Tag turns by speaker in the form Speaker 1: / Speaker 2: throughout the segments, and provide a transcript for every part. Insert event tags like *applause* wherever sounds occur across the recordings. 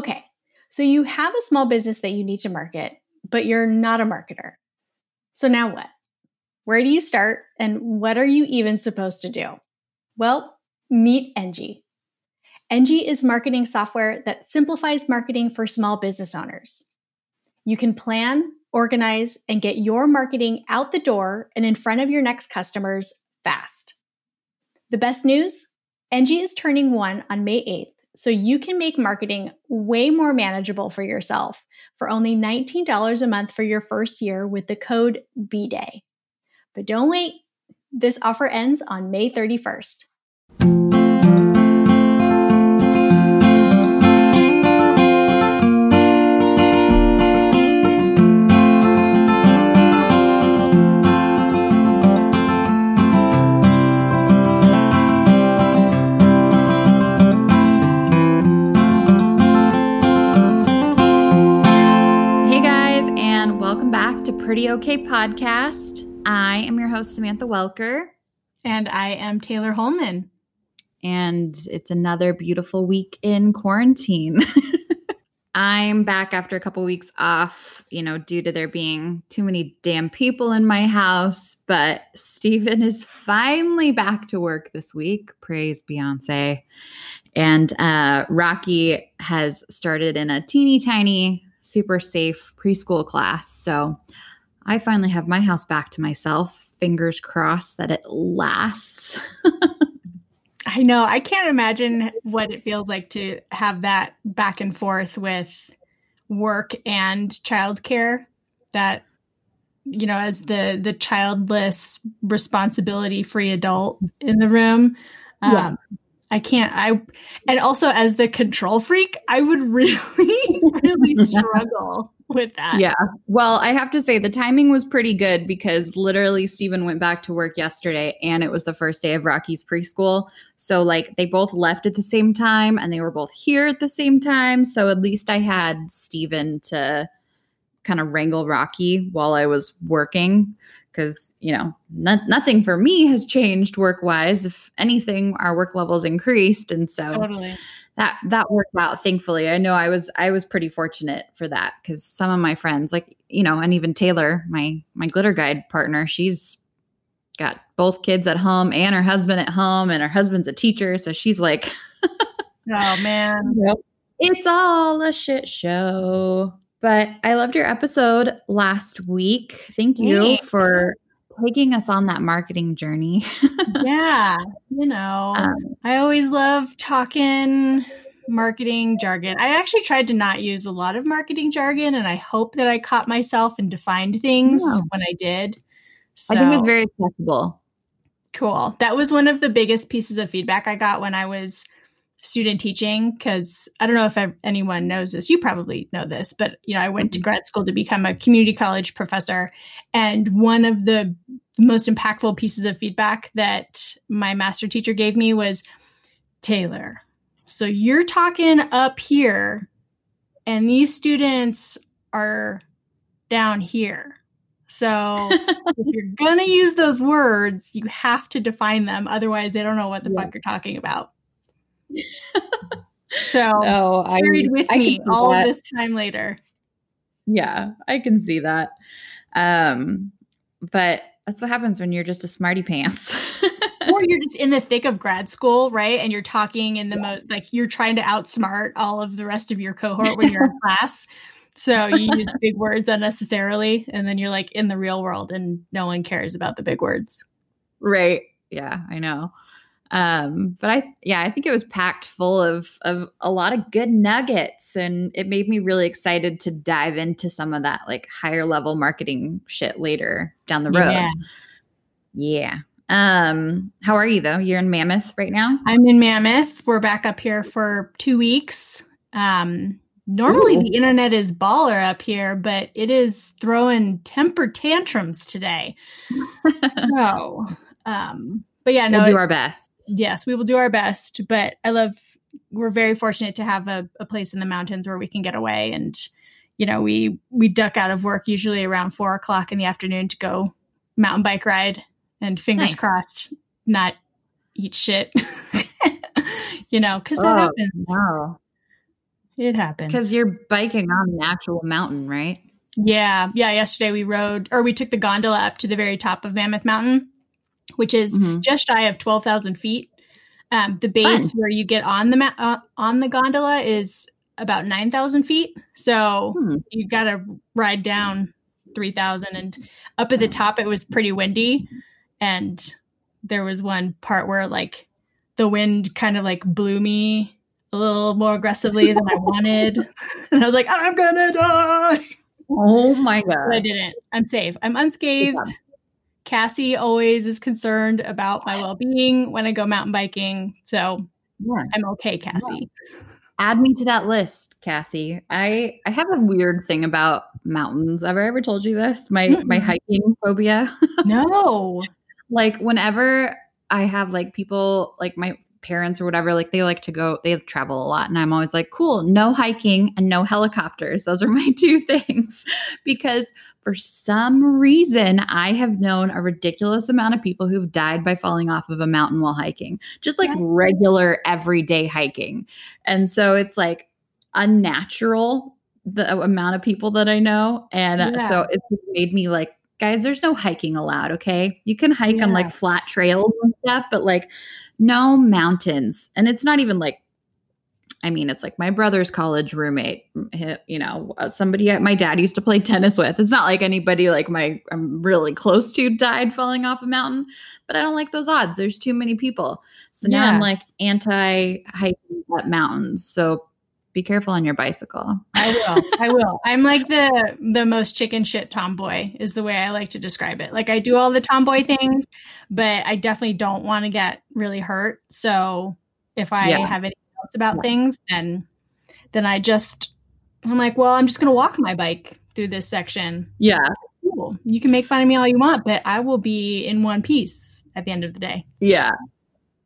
Speaker 1: Okay, so you have a small business that you need to market, but you're not a marketer. So now what? Where do you start and what are you even supposed to do? Well, meet Engie. Engie is marketing software that simplifies marketing for small business owners. You can plan, organize, and get your marketing out the door and in front of your next customers fast. The best news Engie is turning one on May 8th, so you can make marketing way more manageable for yourself for only $19 a month for your first year with the code BDAY. But don't wait, this offer ends on May 31st.
Speaker 2: Pretty Okay podcast. I am your host, Samantha Welker.
Speaker 1: And I am Taylor Holman.
Speaker 2: And it's another beautiful week in quarantine. *laughs* I'm back after a couple weeks off, you know, due to there being too many damn people in my house. But Stephen is finally back to work this week. Praise Beyonce. And uh, Rocky has started in a teeny tiny, super safe preschool class. So I finally have my house back to myself. Fingers crossed that it lasts. *laughs*
Speaker 1: I know. I can't imagine what it feels like to have that back and forth with work and childcare. That you know, as the the childless, responsibility free adult in the room. Um, yeah. I can't. I and also as the control freak, I would *laughs* really, really *laughs* struggle with that.
Speaker 2: Yeah. Well, I have to say the timing was pretty good because literally Stephen went back to work yesterday and it was the first day of Rocky's preschool. So like they both left at the same time and they were both here at the same time. So at least I had Stephen to kind of wrangle Rocky while I was working because you know nothing for me has changed work wise if anything our work levels increased and so totally that that worked out thankfully i know i was i was pretty fortunate for that because some of my friends like you know and even taylor my my glitter guide partner she's got both kids at home and her husband at home and her husband's a teacher so she's like
Speaker 1: oh man *laughs*
Speaker 2: yep. it's all a shit show but i loved your episode last week thank you Thanks. for taking us on that marketing journey. *laughs*
Speaker 1: yeah, you know, um, I always love talking marketing jargon. I actually tried to not use a lot of marketing jargon, and I hope that I caught myself and defined things yeah. when I did.
Speaker 2: So, I think it was very accessible.
Speaker 1: Cool. That was one of the biggest pieces of feedback I got when I was student teaching because I don't know if anyone knows this. You probably know this, but you know, I went to mm-hmm. grad school to become a community college professor, and one of the most impactful pieces of feedback that my master teacher gave me was Taylor. So you're talking up here, and these students are down here. So if *laughs* you're gonna use those words, you have to define them. Otherwise, they don't know what the yeah. fuck you're talking about *laughs* so no, I carried with I me all that. of this time later.
Speaker 2: Yeah, I can see that. Um, but that's what happens when you're just a smarty pants.
Speaker 1: or *laughs* you're just in the thick of grad school, right? And you're talking in the yeah. most like you're trying to outsmart all of the rest of your cohort when you're in *laughs* class. So you use big words unnecessarily, and then you're like in the real world, and no one cares about the big words.
Speaker 2: Right. Yeah, I know. Um, but I, yeah, I think it was packed full of of a lot of good nuggets, and it made me really excited to dive into some of that like higher level marketing shit later down the road. Yeah. Yeah. Um, how are you though? You're in Mammoth right now?
Speaker 1: I'm in Mammoth. We're back up here for two weeks. Um, normally Ooh. the internet is baller up here, but it is throwing temper tantrums today. *laughs* so, um, but yeah, no,
Speaker 2: we'll do our best
Speaker 1: yes, we will do our best. But I love, we're very fortunate to have a, a place in the mountains where we can get away. And, you know, we, we duck out of work usually around four o'clock in the afternoon to go mountain bike ride and fingers nice. crossed, not eat shit, *laughs* you know, because that oh, happens. Wow. it happens.
Speaker 2: Because you're biking on an actual mountain, right?
Speaker 1: Yeah. Yeah. Yesterday we rode, or we took the gondola up to the very top of Mammoth Mountain, which is
Speaker 2: Mhm.
Speaker 1: just shy of 12,000 feet. Um, the base where you get on the ma- uh, on the gondola is about 9,000 feet. So
Speaker 2: Hmm.
Speaker 1: you got to ride down 3,000. And up at the top, it was pretty windy. And there was one part where like the wind kind of like blew me a little more aggressively than I wanted. *laughs* *laughs* And I was like, I'm going to die.
Speaker 2: Oh my
Speaker 1: But I didn't. I'm safe. I'm unscathed. Cassie always is concerned about my *sighs* well being when I go mountain biking. So
Speaker 2: Yeah.
Speaker 1: I'm okay, Cassie.
Speaker 2: Add me to that list, Cassie. I I have a weird thing about mountains. Have I ever told you this? My my
Speaker 1: Mm-mm.
Speaker 2: hiking phobia. *laughs*
Speaker 1: No.
Speaker 2: like whenever I have like people like my parents or whatever, like they like to go, they travel a lot. And I'm always like, cool, no hiking and no helicopters. Those are my *laughs* two things. because for some reason, I have known a ridiculous amount of people who've died by falling off of a mountain while hiking, just like
Speaker 1: Yeah.
Speaker 2: regular everyday hiking. And so it's like unnatural the amount of people that I know. And uh,
Speaker 1: Yeah.
Speaker 2: so it's made me like, guys, there's no hiking allowed. Okay. You can hike on like flat trails and stuff, but like no mountains. And it's not even like, I mean, it's like my brother's college roommate, you know, uh, somebody my dad used to play tennis with. It's not like anybody like my I'm really close to died falling off a mountain, but I don't like those odds. There's too many people. So now
Speaker 1: Yeah.
Speaker 2: I'm like anti hiking up mountains. So be careful on your bicycle.
Speaker 1: I will. I will. I'm like the the most chicken shit tomboy is the way I like to describe it. Like I do all the tomboy things, but I definitely don't want to get really hurt. So if I
Speaker 2: Yeah.
Speaker 1: have any doubts about things, then then I just I'm like, well, I'm just gonna walk my bike through this section.
Speaker 2: Yeah.
Speaker 1: Cool. You can make fun of me all you want, but I will be in one piece at the end of the day.
Speaker 2: Yeah.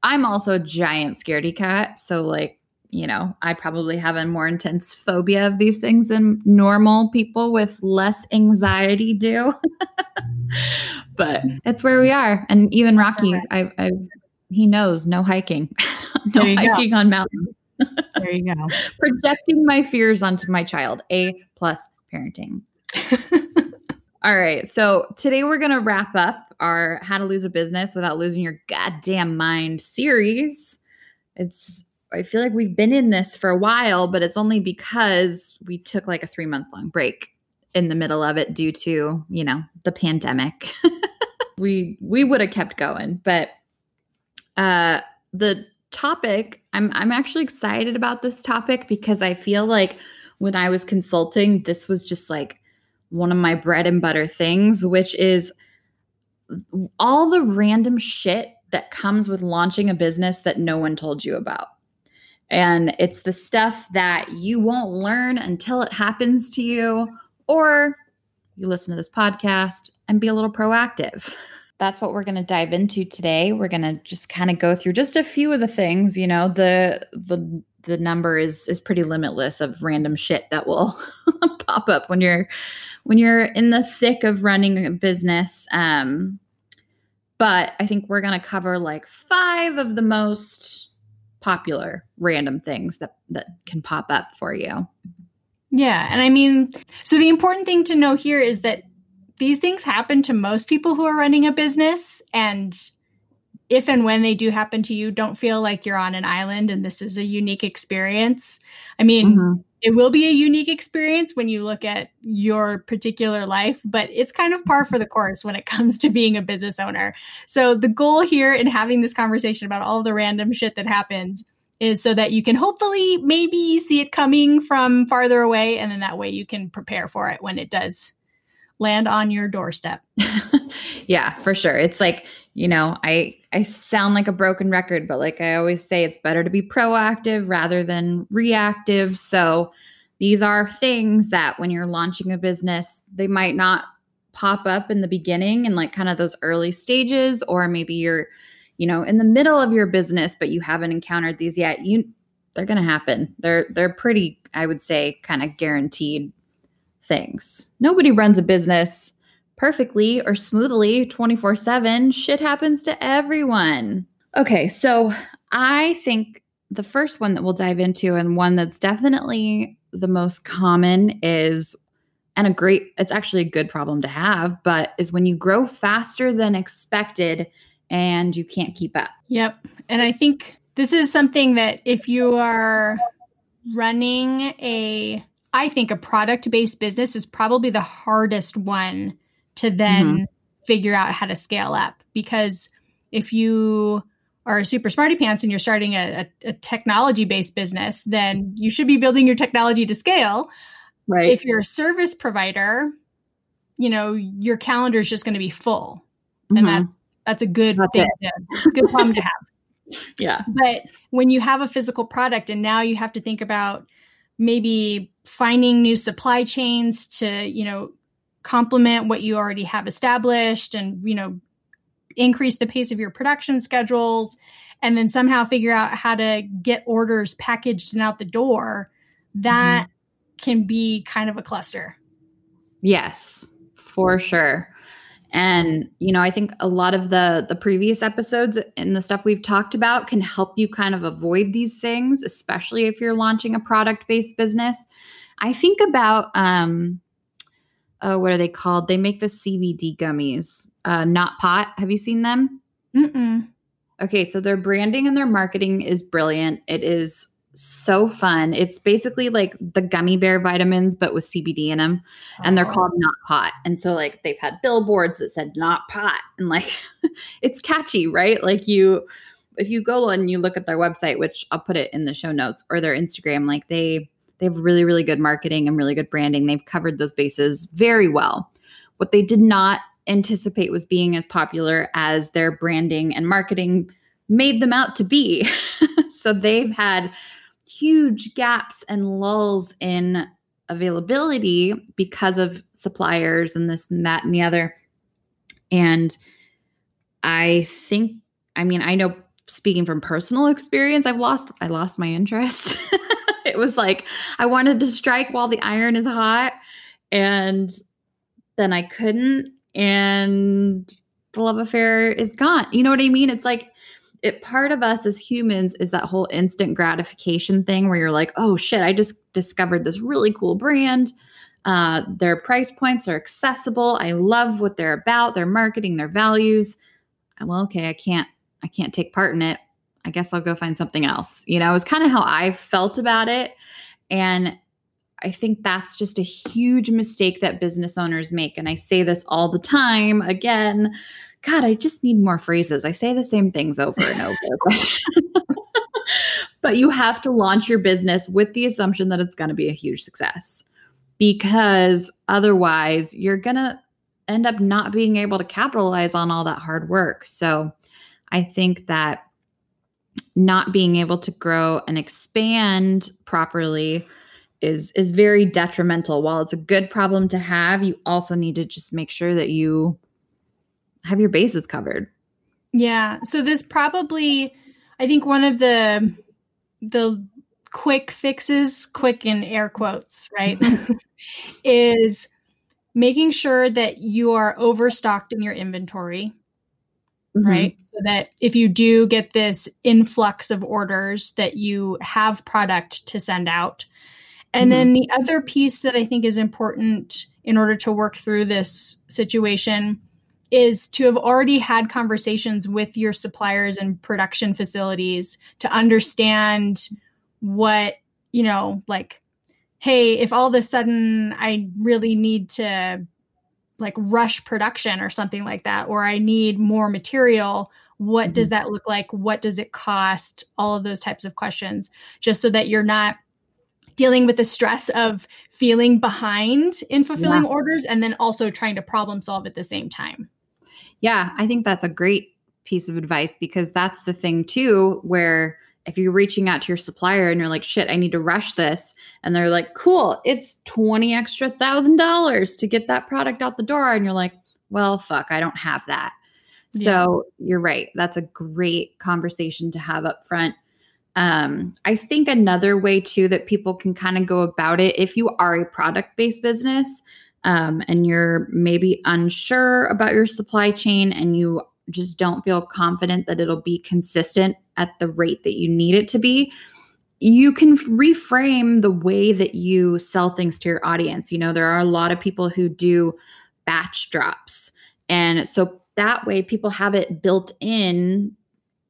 Speaker 2: I'm also a giant scaredy cat. So, like, you know, I probably have a more intense phobia of these things than normal people with less anxiety do. *laughs* but it's where we are. And even Rocky, I, I he knows no hiking, *laughs* no
Speaker 1: you go.
Speaker 2: hiking on mountains.
Speaker 1: There you go. *laughs*
Speaker 2: Projecting my fears onto my child. A plus parenting. *laughs* All right. So today we're going to wrap up our How to Lose a Business Without Losing Your Goddamn Mind series. It's, I feel like we've been in this for a while, but it's only because we took like a three month long break in the middle of it due to, you know, the pandemic. we, we would have kept going, but, uh, the topic, I'm, I'm actually excited about this topic because I feel like when I was consulting, this was just like, one of my bread and butter things, which is all the random shit that comes with launching a business that no one told you about. And it's the stuff that you won't learn until it happens to you, or you listen to this podcast and be a little proactive. *laughs* That's what we're going to dive into today. We're going to just kind of go through just a few of the things, you know, the the the number is is pretty limitless of random shit that will *laughs* pop up when you're when you're in the thick of running a business. Um, but I think we're going to cover like five of the most popular random things that that can pop up for you.
Speaker 1: Yeah. And I mean, so the important thing to know here is that these things happen to most people who are running a business. And if and when they do happen to you, don't feel like you're on an island and this is a unique experience. I mean, mm-hmm. it will be a unique experience when you look at your particular life, but it's kind of par for the course when it comes to being a business owner. So the goal here in having this conversation about all the random shit that happens is so that you can hopefully maybe see it coming from farther away and then that way you can prepare for it when it does land on your doorstep. *laughs*
Speaker 2: yeah, for sure. It's like, you know, I I sound like a broken record, but like I always say it's better to be proactive rather than reactive. So these are things that when you're launching a business, they might not pop up in the beginning and like kind of those early stages or maybe you're you know in the middle of your business but you haven't encountered these yet you they're going to happen they're they're pretty i would say kind of guaranteed things nobody runs a business perfectly or smoothly 24/7 shit happens to everyone okay so i think the first one that we'll dive into, and one that's definitely the most common, is and a great, it's actually a good problem to have, but is when you grow faster than expected and you can't keep up.
Speaker 1: Yep. And I think this is something that if you are running a, I think a product based business is probably the hardest one to then mm-hmm. figure out how to scale up because if you are a super smarty pants and you're starting a, a, a technology based business, then you should be building your technology to scale. Right. If you're a service provider, you know, your calendar is just going to be full. Mm-hmm. And that's that's a good that's thing to, good problem to have. *laughs*
Speaker 2: Yeah.
Speaker 1: But when you have a physical product and now you have to think about maybe finding new supply chains to, you know, complement what you already have established and, you know, increase the pace of your production schedules and then somehow figure out how to get orders packaged and out the door, that mm-hmm. can be kind of a cluster.
Speaker 2: Yes, for sure. And you know, I think a lot of the the previous episodes and the stuff we've talked about can help you kind of avoid these things, especially if you're launching a product-based business. I think about um oh, what are they called? They make the CBD gummies. Uh, Not Pot. Have you seen them?
Speaker 1: Mm-mm.
Speaker 2: Okay, so their branding and their marketing is brilliant. It is so fun. It's basically like the gummy bear vitamins, but with CBD in them, and they're oh. called oh. Not Pot. And so, like, they've had billboards that said Not Pot, and like, *laughs* it's catchy, right? Like, you, if you go and you look at their website, which I'll put it in the show notes, or their Instagram, like they they have really, really good marketing and really good branding. They've covered those bases very well. What they did not anticipate was being as popular as their branding and marketing made them out to be. *laughs* so they've had huge gaps and lulls in availability because of suppliers and this and that and the other. And I think, I mean, I know speaking from personal experience, I've lost I lost my interest. *laughs* it was like I wanted to strike while the iron is hot and then I couldn't and the love affair is gone. You know what I mean? It's like it part of us as humans is that whole instant gratification thing where you're like, oh shit, I just discovered this really cool brand. Uh, their price points are accessible. I love what they're about, their marketing, their values. Well, okay, I can't, I can't take part in it. I guess I'll go find something else. You know, it was kind of how I felt about it. And I think that's just a huge mistake that business owners make. And I say this all the time again God, I just need more phrases. I say the same things over and over. *laughs* but you have to launch your business with the assumption that it's going to be a huge success because otherwise you're going to end up not being able to capitalize on all that hard work. So I think that not being able to grow and expand properly is is very detrimental. While it's a good problem to have, you also need to just make sure that you have your bases covered.
Speaker 1: Yeah. So this probably I think one of the the quick fixes, quick in air quotes, right? *laughs* is making sure that you are overstocked in your inventory. Mm-hmm. Right. So that if you do get this influx of orders that you have product to send out. And mm-hmm. then the other piece that I think is important in order to work through this situation is to have already had conversations with your suppliers and production facilities to understand what, you know, like, hey, if all of a sudden I really need to like rush production or something like that, or I need more material, what mm-hmm. does that look like? What does it cost? All of those types of questions, just so that you're not dealing with the stress of feeling behind in fulfilling yeah. orders and then also trying to problem solve at the same time.
Speaker 2: Yeah, I think that's a great piece of advice because that's the thing too, where if you're reaching out to your supplier and you're like, shit, I need to rush this. And they're like, cool, it's 20 extra thousand dollars to get that product out the door. And you're like, well, fuck, I don't have that. Yeah. So you're right. That's a great conversation to have up front. Um, I think another way too that people can kind of go about it, if you are a product based business, um, and you're maybe unsure about your supply chain and you just don't feel confident that it'll be consistent at the rate that you need it to be, you can reframe the way that you sell things to your audience. You know, there are a lot of people who do batch drops. And so that way people have it built in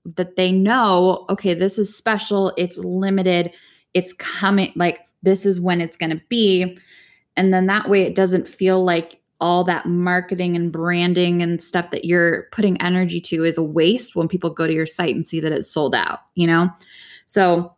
Speaker 2: that they know, okay, this is special, it's limited, it's coming, like this is when it's going to be. And then that way it doesn't feel like all that marketing and branding and stuff that you're putting energy to is a waste when people go to your site and see that it's sold out, you know? So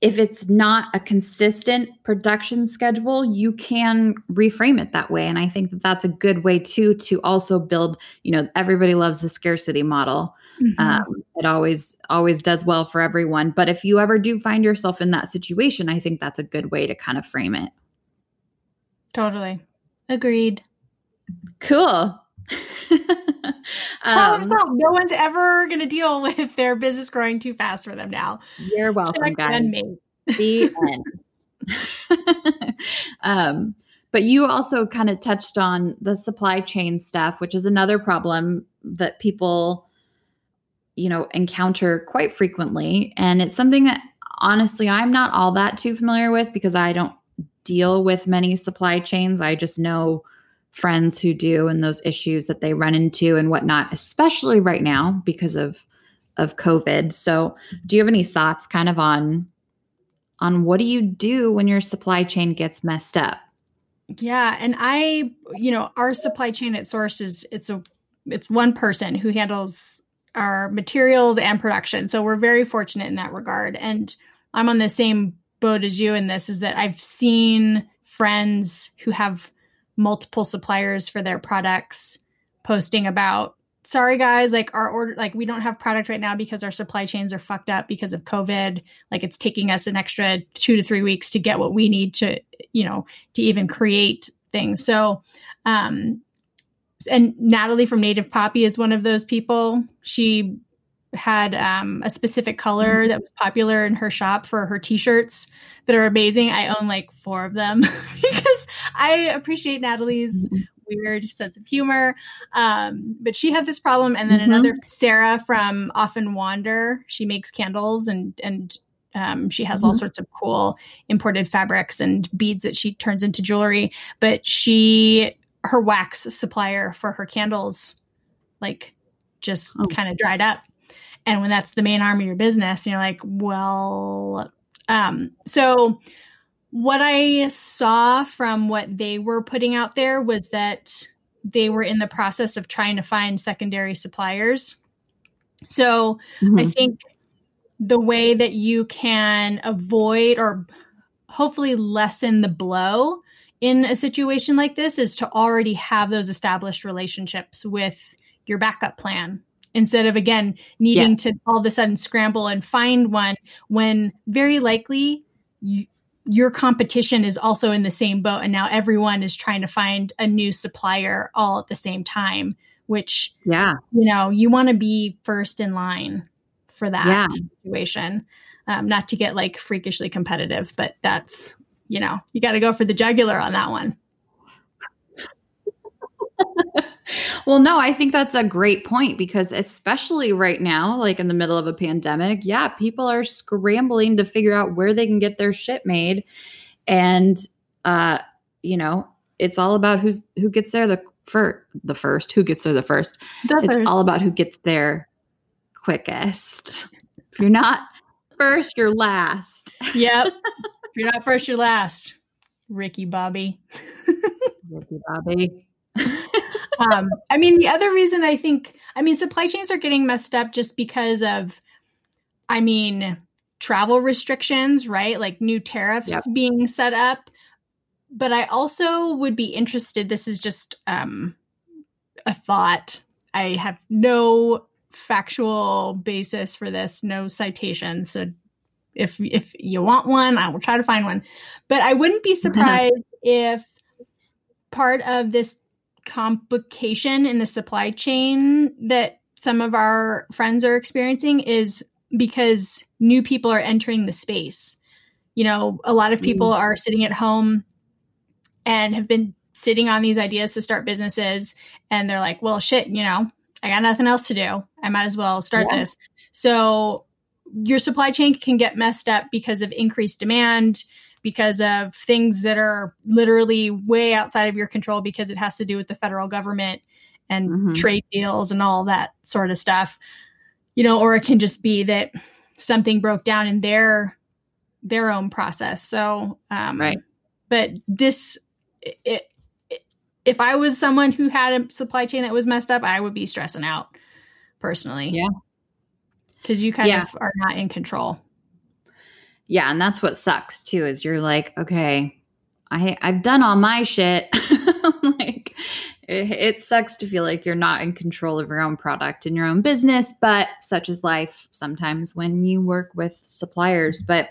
Speaker 2: if it's not a consistent production schedule, you can reframe it that way. And I think that that's a good way too to also build, you know, everybody loves the scarcity model. Mm-hmm. Um, it always, always does well for everyone. But if you ever do find yourself in that situation, I think that's a good way to kind of frame it.
Speaker 1: Totally. Agreed.
Speaker 2: Cool. *laughs*
Speaker 1: um, no one's ever going to deal *laughs* with their business growing too fast for them now.
Speaker 2: You're welcome, Check guys. The end. *laughs* um, but you also kind of touched on the supply chain stuff, which is another problem that people, you know, encounter quite frequently. And it's something that honestly I'm not all that too familiar with because I don't deal with many supply chains. I just know friends who do and those issues that they run into and whatnot, especially right now because of of COVID. So, do you have any thoughts kind of on on what do you do when your supply chain gets messed up?
Speaker 1: Yeah, and I, you know, our supply chain at Sourced is it's a it's one person who handles our materials and production. So we're very fortunate in that regard. And I'm on the same boat as you in this is that I've seen friends who have multiple suppliers for their products posting about sorry guys like our order like we don't have product right now because our supply chains are fucked up because of covid. Like it's taking us an extra 2 to 3 weeks to get what we need to you know to even create things. So um and Natalie from Native Poppy is one of those people. She had um, a specific color mm-hmm. that was popular in her shop for her t-shirts that are amazing. I own like four of them *laughs* because I appreciate Natalie's mm-hmm. weird sense of humor. Um, but she had this problem, and then mm-hmm. another Sarah from Often Wander. She makes candles and and um, she has all mm-hmm. sorts of cool imported fabrics and beads that she turns into jewelry. But she her wax supplier for her candles like just oh. kind of dried up and when that's the main arm of your business you're like well um so what i saw from what they were putting out there was that they were in the process of trying to find secondary suppliers so mm-hmm. i think the way that you can avoid or hopefully lessen the blow in a situation like this is to already have those established relationships with your backup plan instead of again needing yeah. to all of a sudden scramble and find one when very likely you, your competition is also in the same boat and now everyone is trying to find a new supplier all at the same time which
Speaker 2: yeah
Speaker 1: you know you want to be first in line for that yeah. situation um, not to get like freakishly competitive but that's you know you got to go for the jugular on that one
Speaker 2: well, no, I think that's a great point because, especially right now, like in the middle of a pandemic, yeah, people are scrambling to figure out where they can get their shit made. And, uh, you know, it's all about who's who gets there the for the first, who gets there the first. The it's first. all about who gets there quickest. If you're not first, you're last.
Speaker 1: Yep. *laughs* if you're not first, you're last. Ricky Bobby. *laughs*
Speaker 2: Ricky Bobby
Speaker 1: um, I mean, the other reason I think, I mean, supply chains are getting messed up just because of, I mean, travel restrictions, right? Like new tariffs yep. being set up. But I also would be interested. This is just um, a thought. I have no factual basis for this, no citations. So if if you want one, I will try to find one. But I wouldn't be *laughs* surprised if part of this complication in the supply chain that some of our friends are experiencing is because new people are entering the space. You know, a lot of people mm. are sitting at home and have been sitting on these ideas to start businesses and they're like, well, shit, you know, I got nothing else to do. I might as well start yeah. this. So your supply chain can get messed up because of increased demand, because of things that are literally way outside of your control because it has to do with the federal government and mm-hmm. trade deals and all that sort of stuff. You know, or it can just be that something broke down in their their own process. So, um,
Speaker 2: right.
Speaker 1: But this, it, it, if I was someone who had a supply chain that was messed up, I would be stressing out personally.
Speaker 2: Yeah.
Speaker 1: Because you kind yeah. of are not in control.
Speaker 2: Yeah, and that's what sucks too. Is you're like, okay, I I've done all my shit. *laughs* like it, it, sucks to feel like you're not in control of your own product and your own business, but such is life sometimes when you work with suppliers. But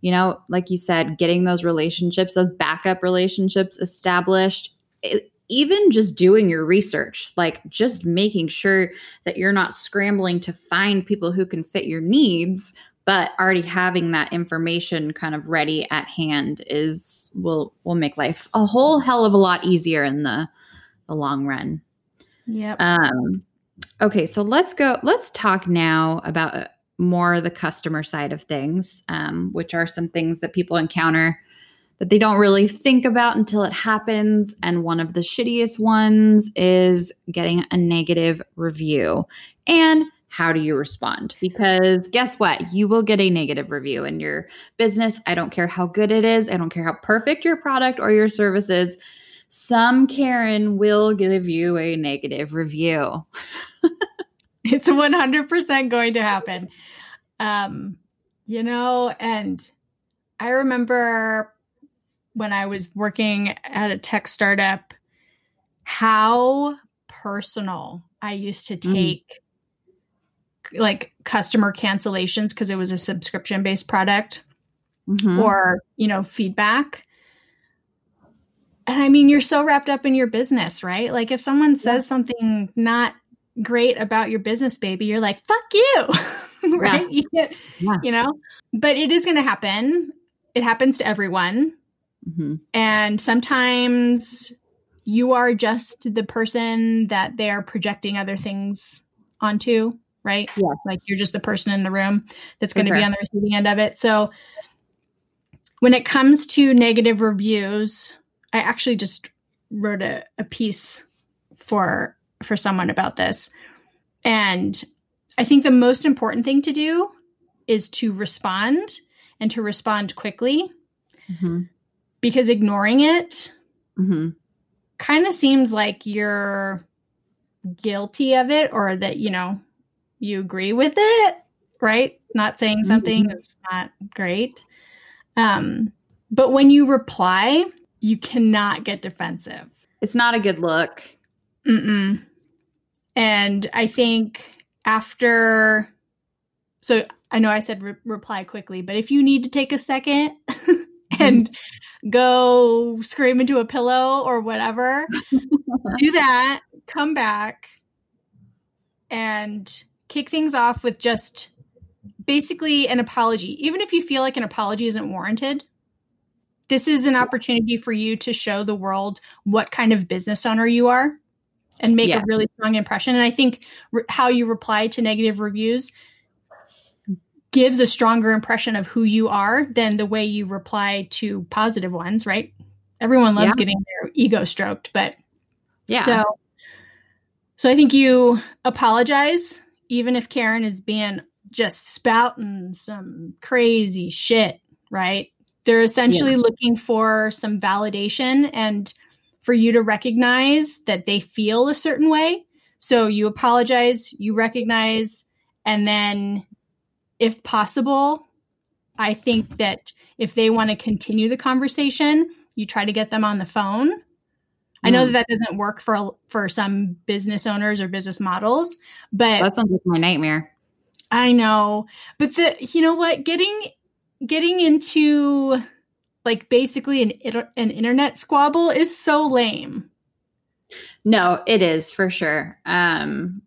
Speaker 2: you know, like you said, getting those relationships, those backup relationships established, it, even just doing your research, like just making sure that you're not scrambling to find people who can fit your needs, but already having that information kind of ready at hand is will will make life a whole hell of a lot easier in the the long run.
Speaker 1: Yeah.
Speaker 2: Um okay, so let's go let's talk now about more the customer side of things, um, which are some things that people encounter that they don't really think about until it happens. And one of the shittiest ones is getting a negative review. And how do you respond? Because guess what? You will get a negative review in your business. I don't care how good it is, I don't care how perfect your product or your service is. Some Karen will give you a negative review. *laughs*
Speaker 1: it's 100% going to happen. Um, you know, and I remember when I was working at a tech startup how personal I used to mm. take mm. Like customer cancellations because it was a subscription based product mm-hmm. or, you know, feedback. And I mean, you're so wrapped up in your business, right? Like if someone says yeah. something not great about your business baby, you're like, fuck you. *laughs* right? Yeah. yeah. You know, but it is going to happen. It happens to everyone. Mm-hmm. And sometimes you are just the person that they're projecting other things onto, right?
Speaker 2: Yeah.
Speaker 1: Like you're just the person in the room that's going to sure. be on the receiving end of it. So when it comes to negative reviews, I actually just wrote a, a piece for for someone about this. And I think the most important thing to do is to respond and to respond quickly. Mm-hmm because ignoring it mm-hmm. kind of seems like you're guilty of it or that, you know, you agree with it, right? Not saying mm-hmm. something mm-hmm. that's not great. Um, but when you reply, you cannot get defensive.
Speaker 2: It's not a good look.
Speaker 1: Mm-mm. And I think after, so I know I said re- reply quickly, but if you need to take a second *laughs* and go scream into a pillow or whatever. *laughs* Do that, come back, and kick things off with just basically an apology. Even if you feel like an apology isn't warranted, this is an opportunity for you to show the world what kind of business owner you are and make yeah. a really strong impression. And I think re- how you reply to negative reviews gives a stronger impression of who you are than the way you reply to positive ones, right? Everyone loves yeah. getting their ego stroked, but
Speaker 2: yeah.
Speaker 1: So so I think you apologize even if Karen is being just spouting some crazy shit, right? They're essentially yeah. looking for some validation and for you to recognize that they feel a certain way. So you apologize, you recognize, and then if possible, I think that if they want to continue the conversation, you try to get them on the phone. I know that that doesn't work for for some business owners or business models, but
Speaker 2: that sounds like my nightmare.
Speaker 1: I know, but the you know what, getting getting into like basically an an internet squabble is so lame.
Speaker 2: No, it is for sure. Um,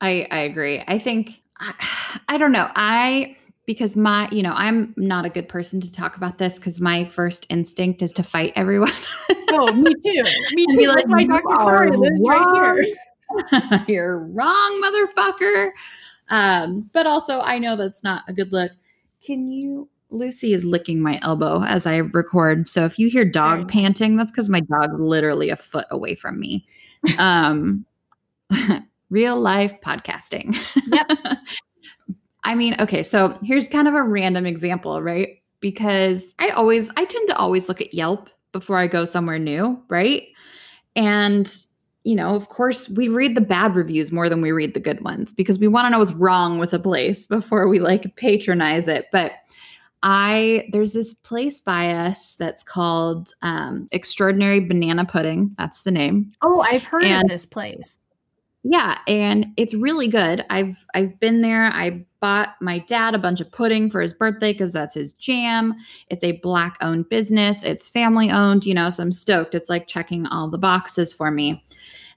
Speaker 2: I I agree. I think I, *sighs* I don't know. I because my you know i'm not a good person to talk about this because my first instinct is to fight everyone
Speaker 1: oh *laughs* me too me too be like my corey lives right here *laughs*
Speaker 2: you're wrong motherfucker Um, but also, I know that's not a good look. Can you? Lucy is licking my elbow as I record. So if you hear dog
Speaker 1: Very
Speaker 2: panting, that's because my dog's literally a foot away from me. Um, *laughs* real life podcasting.
Speaker 1: Yep.
Speaker 2: I mean, okay, so here's kind of a random example, right? Because I always, I tend to always look at Yelp before I go somewhere new, right? And, you know, of course, we read the bad reviews more than we read the good ones because we want to know what's wrong with a place *laughs* before we like patronize it. But I, there's this place by us that's called um, Extraordinary Banana Pudding. That's the name.
Speaker 1: Oh, I've heard
Speaker 2: And-
Speaker 1: of this place.
Speaker 2: Yeah, and it's really good. I've I've been there. I bought my dad a bunch of pudding for his birthday because that's his jam. It's a black owned business. It's family owned, you know, so I'm stoked. It's like checking all the boxes for me.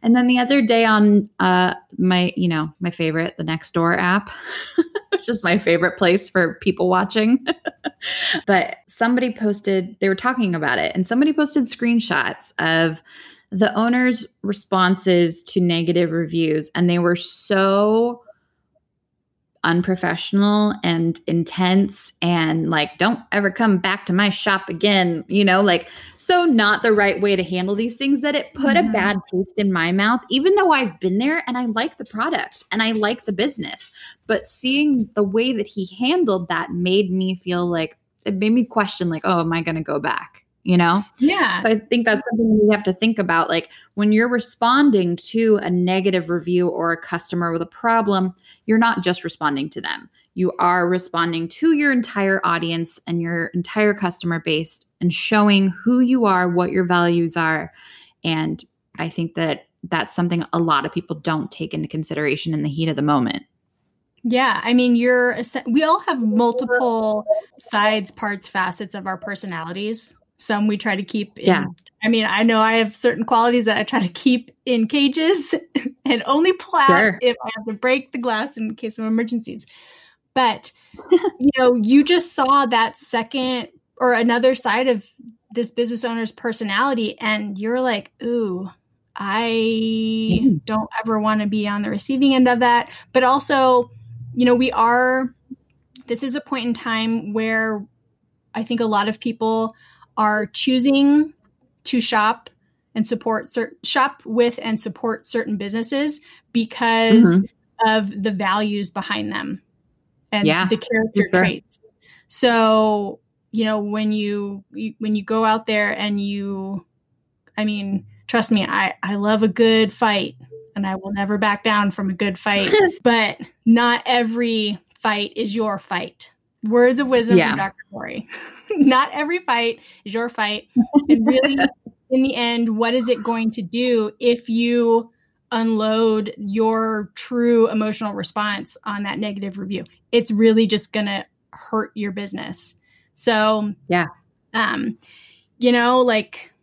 Speaker 2: And then the other day on uh my, you know, my favorite, the Nextdoor app, *laughs* which is my favorite place for people watching. *laughs* but somebody posted, they were talking about it, and somebody posted screenshots of the owner's responses to negative reviews, and they were so unprofessional and intense and like don't ever come back to my shop again you know like so not the right way to handle these things that it put
Speaker 1: Mhm.
Speaker 2: a bad taste in my mouth even though I've been there and I like the product and I like the business but seeing the way that he handled that made me feel like it made me question like oh am I going to go back you know
Speaker 1: Yeah.
Speaker 2: so I think that's something we have to think about. Like when you're responding to a negative review or a customer with a problem, you're not just responding to them. You are responding to your entire audience and your entire customer base and showing who you are, what your values are. And I think that that's something a lot of people don't take into consideration in the heat of the moment.
Speaker 1: Yeah, I mean, you're we all have multiple sides, parts, facets of our personalities. Some we try to keep in
Speaker 2: Yeah.
Speaker 1: I mean, I know I have certain qualities that I try to keep in cages *laughs* and only pull out
Speaker 2: Sure.
Speaker 1: if I have to break the glass in case of emergencies. But you know, you just saw that second or another side of this business owner's personality and you're like, "Ooh, I don't ever want to be on the receiving end of that." But also, you know, we are this is a point in time where I think a lot of people are choosing to shop and support cer- shop with and support certain businesses because mm-hmm. of the values behind them and
Speaker 2: Yeah,
Speaker 1: the character
Speaker 2: sure.
Speaker 1: traits. So, you know, when you, you when you go out there and you I mean, trust me, I I love a good fight and I will never back down from a good fight, *laughs* but not every fight is your fight. Words of wisdom
Speaker 2: Yeah.
Speaker 1: from Dr. Corey. not every fight is your fight. And really, *laughs* in the end, what is it going to do if you unload your true emotional response on that negative review? It's really just going to hurt your business. So,
Speaker 2: Yeah.
Speaker 1: um, you know, like,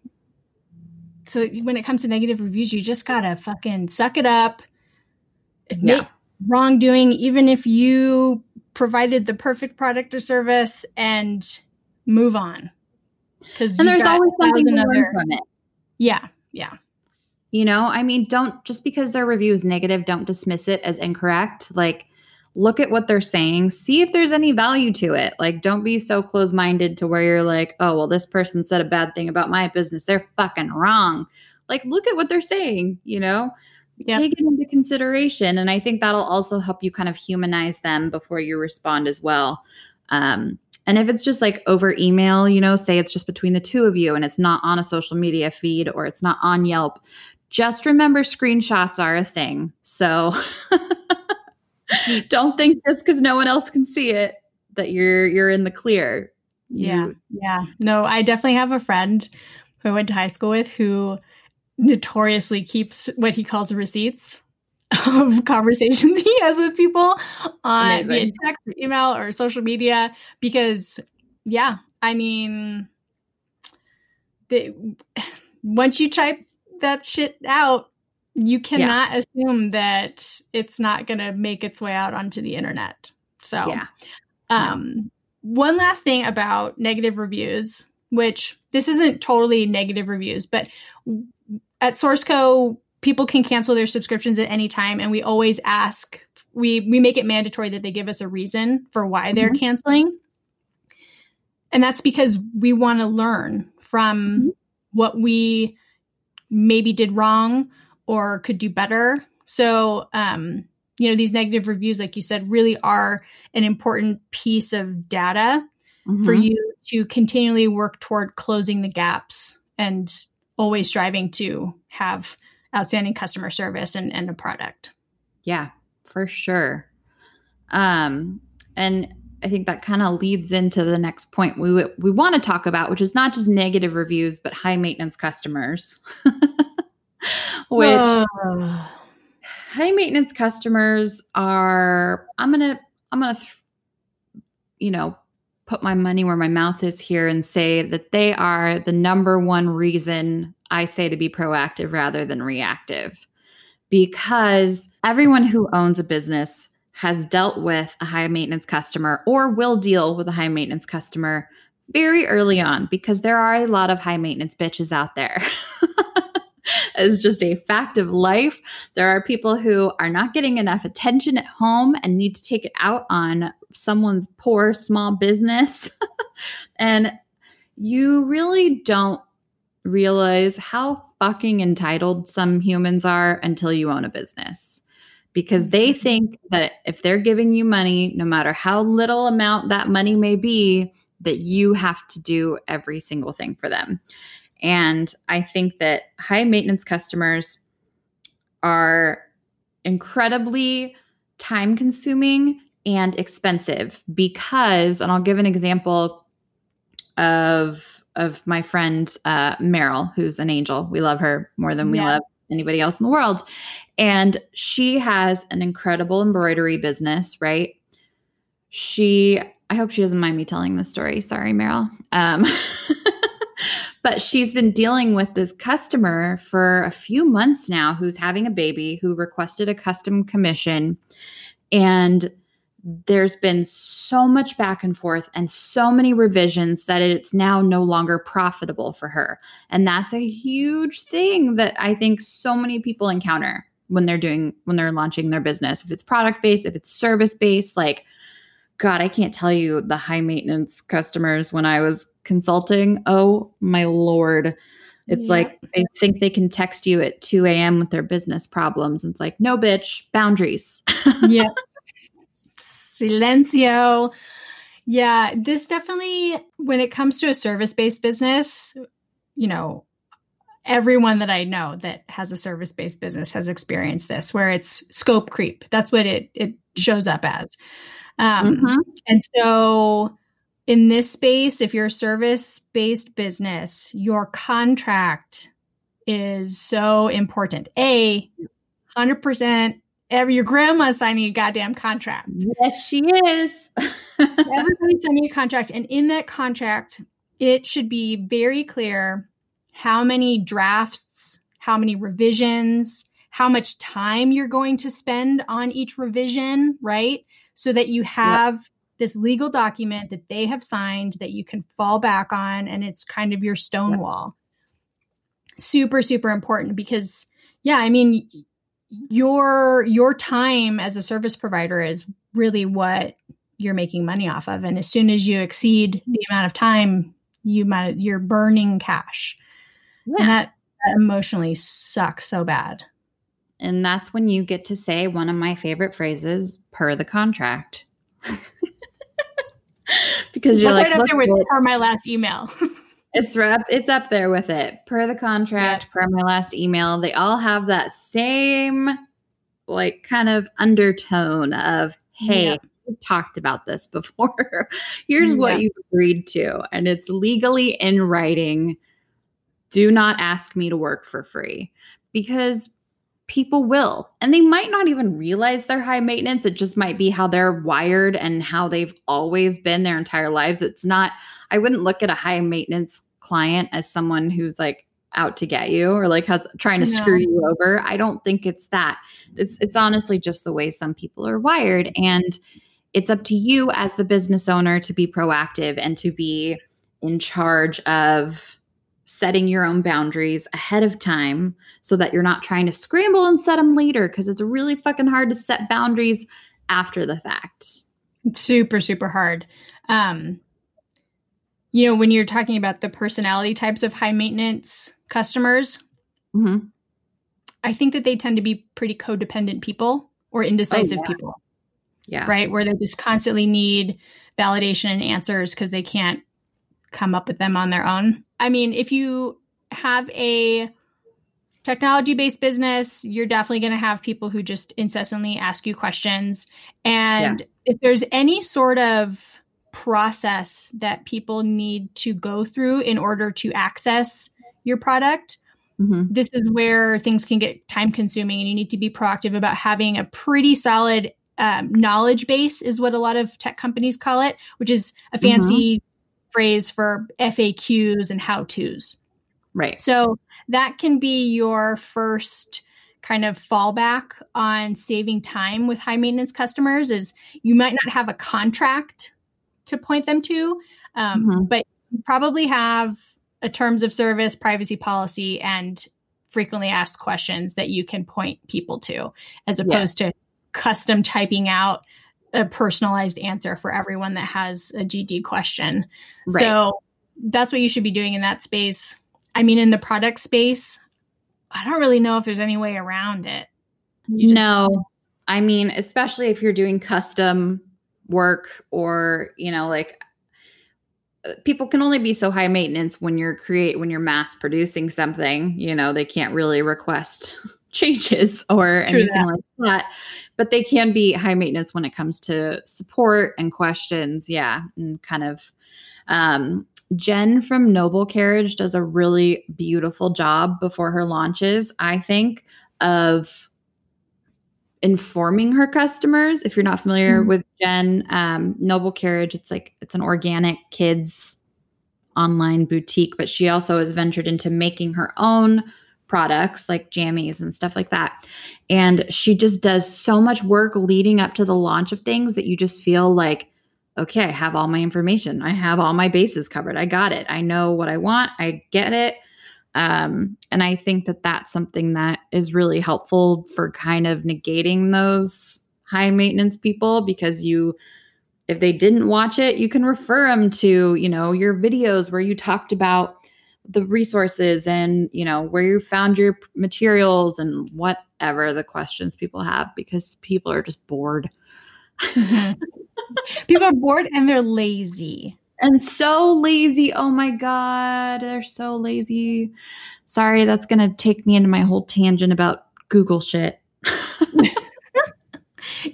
Speaker 1: so when it comes to negative reviews, you just gotta fucking suck it up, admit
Speaker 2: Yeah.
Speaker 1: wrongdoing, even if you provided the perfect product or service, and move on. Because
Speaker 2: And there's always something to learn from it.
Speaker 1: Yeah, yeah,
Speaker 2: You know, I mean, don't just because their review is negative, don't dismiss it as incorrect. Like, look at what they're saying, see if there's any value to it. Like, don't be so close minded to where you're like, oh, well, this person said a bad thing about my business. They're fucking wrong. Like, look at what they're saying, you know?
Speaker 1: Yep.
Speaker 2: Take it into consideration. And I think that'll also help you kind of humanize them before you respond as well. Um, and if it's just like over email, you know, say it's just between the two of you and it's not on a social media feed or it's not on Yelp, just remember screenshots are a thing. So *laughs* don't think just because no one else can see it that you're you're in the clear.
Speaker 1: yeah, yeah. No, I definitely have a friend who I went to high school with who notoriously keeps what he calls receipts of *laughs* conversations he has with people on via
Speaker 2: Amazing.
Speaker 1: text, or email, or social media. Because, yeah, I mean, the, once you type that shit out, you cannot assume that it's not going to make its way out onto the internet. So,
Speaker 2: Yeah.
Speaker 1: um, one last thing about negative reviews, which this isn't totally negative reviews, but at SourceCo, people can cancel their subscriptions at any time and we always ask we we make it mandatory that they give us a reason for why they're mm-hmm. canceling and that's because we want to learn from mm-hmm. what we maybe did wrong or could do better so um you know these negative reviews like you said really are an important piece of data mm-hmm. for you to continually work toward closing the gaps and always striving to have outstanding customer service and, and a product.
Speaker 2: Yeah, for sure. Um, and I think that kind of leads into the next point we we want to talk about, which is not just negative reviews, but high maintenance customers. *laughs* which high maintenance customers are I'm going to I'm to th- you know, put my money where my mouth is here and say that they are the number one reason I say to be proactive rather than reactive. Because everyone who owns a business has dealt with a high maintenance customer or will deal with a high maintenance customer very early on because there are a lot of high maintenance bitches out there. *laughs* It's just a fact of life. There are people who are not getting enough attention at home and need to take it out on someone's poor small business. *laughs* and you really don't realize how fucking entitled some humans are until you own a business because they mm-hmm. think that if they're giving you money, no matter how little amount that money may be, that you have to do every single thing for them. And I think that high maintenance customers are incredibly time consuming and expensive because, and I'll give an example of of my friend uh, Meryl, who's an angel. We love her more than we yeah. love anybody else in the world. And she has an incredible embroidery business, right? She, I hope she doesn't mind me telling this story. Sorry, Meryl. Um, *laughs* But she's been dealing with this customer for a few months now who's having a baby who requested a custom commission. And there's been so much back and forth and so many revisions that it's now no longer profitable for her. And that's a huge thing that I think so many people encounter when they're doing when they're launching their business. If it's product based, if it's service based, like God, I can't tell you the high maintenance customers when I was consulting. Oh my Lord. It's yeah. like they think they can text you at 2 a.m. with their business problems. It's like, no, bitch, boundaries. *laughs*
Speaker 1: yeah. Silencio. Yeah, this definitely, when it comes to a service based business, you know, everyone that I know that has a service based business has experienced this where it's scope creep. That's what it, it shows up as. Um, mm-hmm. And so, in this space, if you're a service based business, your contract is so important. A, 100% every your grandma signing a goddamn contract.
Speaker 2: Yes, she is. *laughs*
Speaker 1: Everybody's signing a contract, and in that contract, it should be very clear how many drafts, how many revisions, how much time you're going to spend on each revision, right? so that you have yep. this legal document that they have signed that you can fall back on and it's kind of your stonewall. Yep. Super, super important because, yeah, I mean, your your time as a service provider is really what you're making money off of and as soon as you exceed the amount of time you might you're burning cash yeah. and that, that emotionally sucks so bad
Speaker 2: and that's when you get to say one of my favorite phrases per the contract. *laughs*
Speaker 1: because you're like, right up there with per my last email. *laughs*
Speaker 2: it's up, it's up there with it. Per the contract, yeah. per my last email. They all have that same like kind of undertone of, hey, yeah. we've talked about this before. *laughs* Here's yeah. what you've agreed to. And it's legally in writing. Do not ask me to work for free. Because people will. And they might not even realize they're high maintenance. It just might be how they're wired and how they've always been their entire lives. It's not, I wouldn't look at a high maintenance client as someone who's like out to get you or like has trying to no. screw you over. I don't think it's that. It's it's honestly just the way some people are wired and it's up to you as the business owner to be proactive and to be in charge of setting your own boundaries ahead of time so that you're not trying to scramble and set them later because it's really fucking hard to set boundaries after the fact.
Speaker 1: It's super, super hard. Um, you know, when you're talking about the personality types of high maintenance customers,
Speaker 2: Mm-hmm.
Speaker 1: I think that they tend to be pretty codependent people or indecisive
Speaker 2: Oh, yeah.
Speaker 1: people,
Speaker 2: Yeah.
Speaker 1: right? Where they just constantly need validation and answers because they can't come up with them on their own. I mean, if you have a technology based business, you're definitely going to have people who just incessantly ask you questions. And if there's any sort of process that people need to go through in order to access your product,
Speaker 2: hmm
Speaker 1: this is where things can get time consuming and you need to be proactive about having a pretty solid um, knowledge base is what a lot of tech companies call it which is a fancy phrase for faqs and how to's
Speaker 2: Right.
Speaker 1: so that can be your first kind of fallback on saving time with high maintenance customers is you might not have a contract to point them to um,
Speaker 2: Mhm.
Speaker 1: but you probably have a terms of service privacy policy and frequently asked questions that you can point people to as opposed to custom typing out a personalized answer for everyone that has a gd question
Speaker 2: Right.
Speaker 1: so that's what you should be doing in that space. I mean, in the product space, I don't really know if there's any way around it. You just-
Speaker 2: no. I mean, especially if you're doing custom work or, you know, like uh, people can only be so high maintenance when you're create when you're mass producing something, you know, they can't really request *laughs* changes or
Speaker 1: True
Speaker 2: anything like that. But they can be high maintenance when it comes to support and questions. Yeah. And kind of um Jen from Noble Carriage does a really beautiful job before her launches, I think, of informing her customers. If you're not familiar
Speaker 1: Mhm.
Speaker 2: with Jen, um, Noble Carriage, it's like it's an organic kids online boutique, but she also has ventured into making her own products like jammies and stuff like that. And she just does so much work leading up to the launch of things that you just feel like, okay, I have all my information. I have all my bases covered. I got it. I know what I want. I get it. Um, and I think that that's something that is really helpful for kind of negating those high maintenance people because you, if they didn't watch it, you can refer them to, you know, your videos where you talked about the resources and, you know, where you found your materials and whatever the questions people have because people are just bored. *laughs*
Speaker 1: People are bored and they're lazy.
Speaker 2: and so lazy. Oh my God, they're so lazy. Sorry, that's going to take me into my whole tangent about Google shit. *laughs*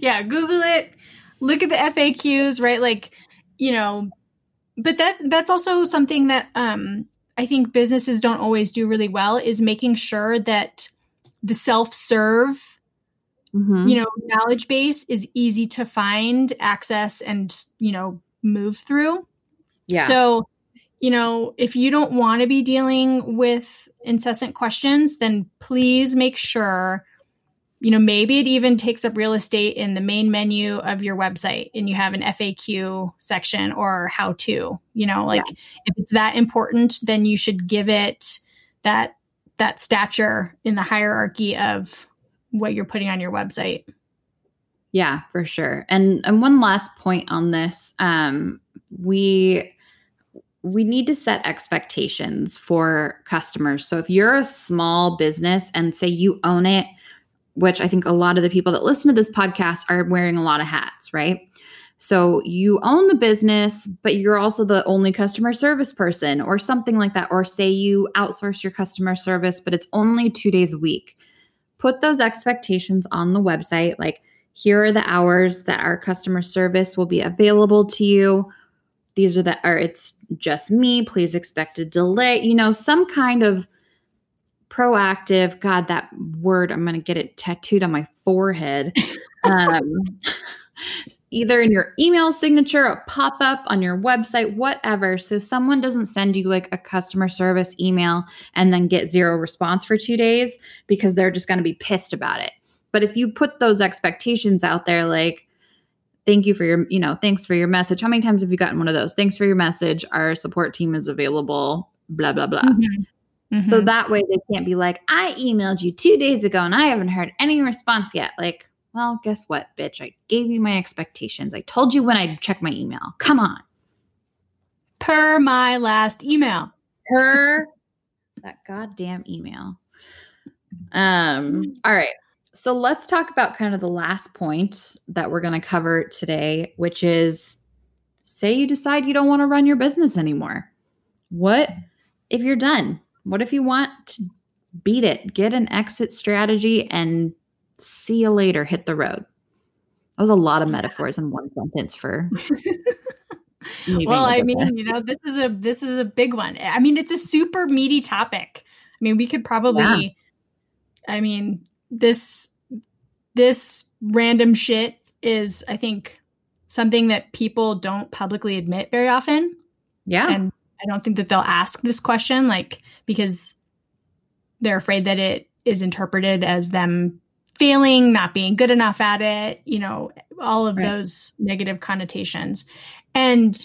Speaker 1: Yeah, Google it. Look at the FAQs, right? Like, you know, but that that's also something that um I think businesses don't always do really well is making sure that the self-serve
Speaker 2: Mhm.
Speaker 1: you know knowledge base is easy to find access and you know move through
Speaker 2: yeah.
Speaker 1: so you know if you don't want to be dealing with incessant questions then please make sure you know maybe it even takes up real estate in the main menu of your website and you have an faq section or how to you know like if it's that important then you should give it that that stature in the hierarchy of what you're putting on your website
Speaker 2: Yeah, for sure. And and one last point on this, um, we we need to set expectations for customers. So if you're a small business and say you own it, which I think a lot of the people that listen to this podcast are wearing a lot of hats, right? So you own the business, but you're also the only customer service person or something like that. Or say you outsource your customer service, but it's only two days a week. Put those expectations on the website. Like, here are the hours that our customer service will be available to you. These are the, or it's just me. Please expect a delay. You know, some kind of proactive, God, that word, I'm going to get it tattooed on my forehead. *laughs* um, either in your email signature, a pop up on your website, whatever. So someone doesn't send you like a customer service email and then get zero response for two days because they're just going to be pissed about it. But if you put those expectations out there, like, thank you for your, you know, thanks for your message. How many times have you gotten one of those? Thanks for your message. Our support team is available blah, blah, blah. Mm-hmm. So that way they can't be like, I emailed you two days ago and I haven't heard any response yet. Like, well, guess what, bitch? I gave you my expectations. I told you when I'd check my email. Come on.
Speaker 1: Per my last email.
Speaker 2: Per *laughs* that goddamn email. Um, all right. So let's talk about kind of the last point that we're going to cover today, which is say you decide you don't want to run your business anymore. What if you're done? What if you want to beat it, get an exit strategy, and see you later, hit the road? That was a lot of metaphors in one sentence for. *laughs*
Speaker 1: well, I mean, you know, this is a this is a big one. I mean, it's a super meaty topic. I mean, we could probably yeah. I mean, this this random shit is I think something that people don't publicly admit very often.
Speaker 2: Yeah.
Speaker 1: And I don't think that they'll ask this question like because they're afraid that it is interpreted as them failing, not being good enough at it, you know, all of right. those negative connotations. And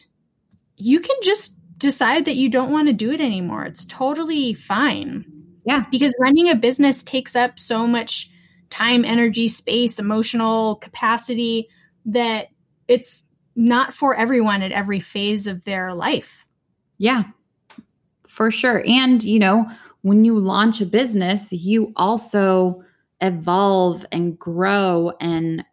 Speaker 1: you can just decide that you don't want to do it anymore. It's totally fine.
Speaker 2: Yeah.
Speaker 1: Because running a business takes up so much time, energy, space, emotional capacity that it's not for everyone at every phase of their life.
Speaker 2: Yeah, for sure. And, you know, when you launch a business, you also evolve and grow and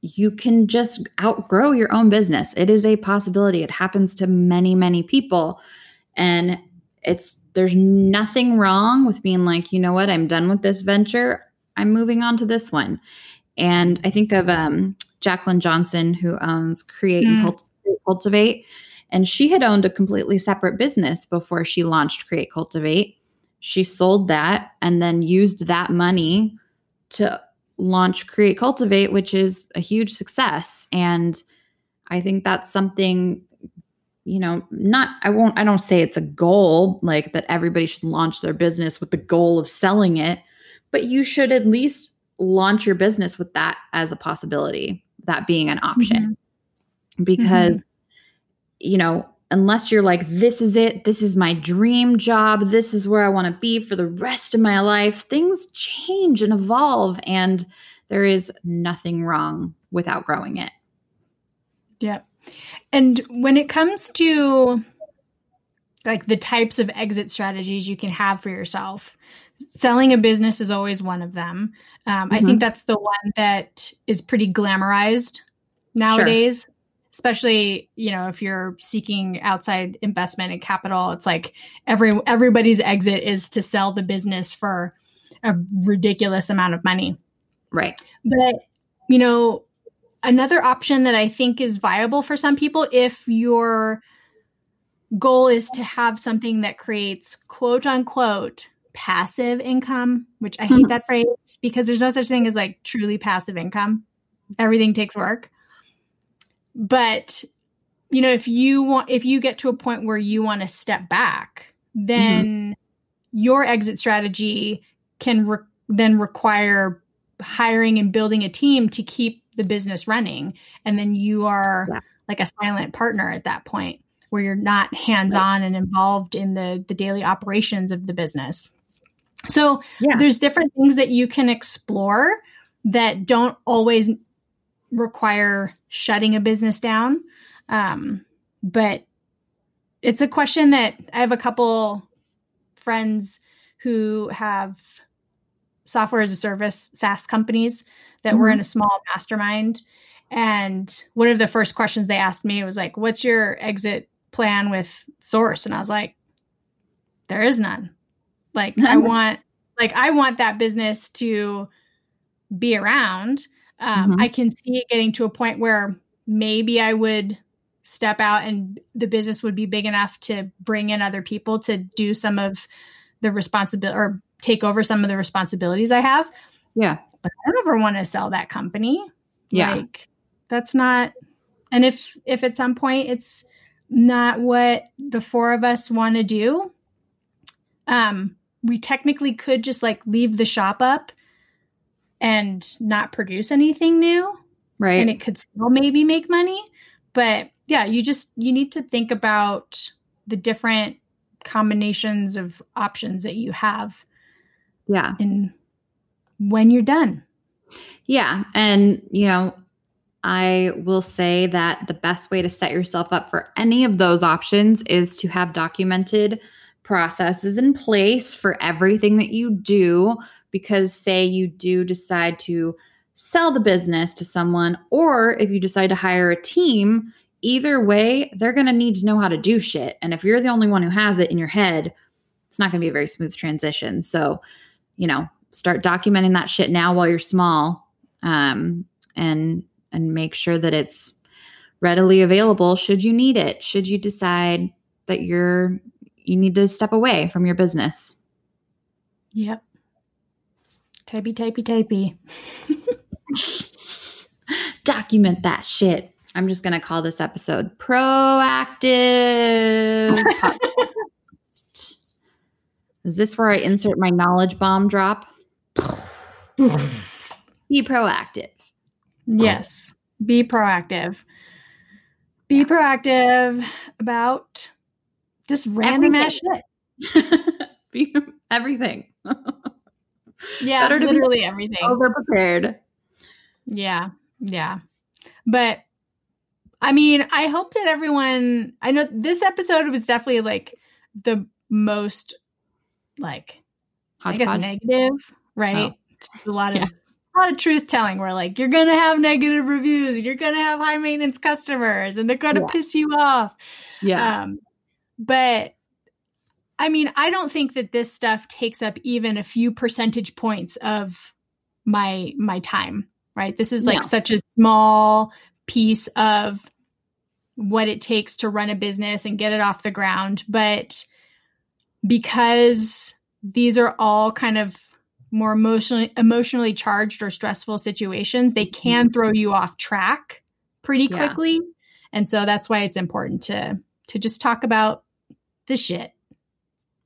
Speaker 2: you can just outgrow your own business. It is a possibility. It happens to many, many people. And it's there's nothing wrong with being like, you know what, I'm done with this venture. I'm moving on to this one. And I think of um, Jaclyn Johnson, who owns Create mm. and Cultivate. And she had owned a completely separate business before she launched Create Cultivate. She sold that and then used that money to launch Create Cultivate, which is a huge success. And I think that's something you know, not, I won't, I don't say it's a goal like that everybody should launch their business with the goal of selling it, but you should at least launch your business with that as a possibility, that being an option. Mm-hmm. Because, mm-hmm. You know, unless you're like, this is it, this is my dream job, this is where I want to be for the rest of my life, things change and evolve, and there is nothing wrong with outgrowing it.
Speaker 1: Yeah. And when it comes to like the types of exit strategies you can have for yourself, selling a business is always one of them. Um, mm-hmm. I think mm-hmm. that's the one that is pretty glamorized nowadays. Sure. Especially, you know, if you're seeking outside investment and capital, it's like every everybody's exit is to sell the business for a ridiculous amount of money.
Speaker 2: Right.
Speaker 1: But, you know, another option that I think is viable for some people if your goal is to have something that creates quote unquote passive income, which I hate mm-hmm. that phrase because there's no such thing as like truly passive income. Everything takes work. But you know, if you want if you get to a point where you want to step back, then mm-hmm. your exit strategy can re- then require hiring and building a team to keep the business running and then you are yeah. like a silent partner at that point where you're not hands-on right. and involved in the the daily operations of the business so yeah. there's different things that you can explore that don't always require shutting a business down um, but it's a question that i have a couple friends who have software as a service SaaS companies that mm-hmm. were in a small mastermind. And one of the first questions they asked me was like, "What's your exit plan with Source?" And I was like, "There is none. Like, I *laughs* want, like, I want that business to be around. Um, mm-hmm. I can see it getting to a point where maybe I would." step out and the business would be big enough to bring in other people to do some of the responsibility or take over some of the responsibilities I have.
Speaker 2: Yeah
Speaker 1: but I don't ever want to sell that company.
Speaker 2: Yeah.
Speaker 1: Like that's not and if if at some point it's not what the four of us want to do, um, we technically could just like leave the shop up and not produce anything new.
Speaker 2: Right.
Speaker 1: And it could still maybe make money. But yeah, you just you need to think about the different combinations of options that you have
Speaker 2: Yeah.
Speaker 1: And when you're done.
Speaker 2: Yeah. And, you know, I will say that the best way to set yourself up for any of those options is to have documented processes in place for everything that you do. Because, say, you do decide to sell the business to someone, or if you decide to hire a team, either way, they're going to need to know how to do shit. And if you're the only one who has it in your head, it's not going to be a very smooth transition. So, you know, start documenting that shit now while you're small um, and and make sure that it's readily available should you need it should you decide that you're you need to step away from your business
Speaker 1: Yep. Typey, typey, typey.
Speaker 2: document that shit i'm just going to call this episode proactive podcast. is this where i insert my knowledge bomb drop be proactive
Speaker 1: Yes. Be proactive. Be proactive about just random ass shit. *laughs*
Speaker 2: be everything *laughs*
Speaker 1: Yeah,
Speaker 2: Better to be
Speaker 1: literally everything.
Speaker 2: over prepared
Speaker 1: Yeah. Yeah. But I mean, I hope that everyone I know this episode was definitely like the most like I guess negative, right? It's a lot of
Speaker 2: Yeah.
Speaker 1: a lot of truth telling where like you're gonna have negative reviews and you're gonna have high maintenance customers and they're gonna
Speaker 2: Yeah.
Speaker 1: piss you off.
Speaker 2: yeah
Speaker 1: Um, but I mean, I don't think that this stuff takes up even a few percentage points of my my time, right? This is like
Speaker 2: No.
Speaker 1: such a small piece of what it takes to run a business and get it off the ground, but because these are all kind of more emotionally emotionally charged or stressful situations, they mm-hmm. can throw you off track pretty
Speaker 2: Yeah.
Speaker 1: quickly. And so that's why it's important to to just talk about the shit.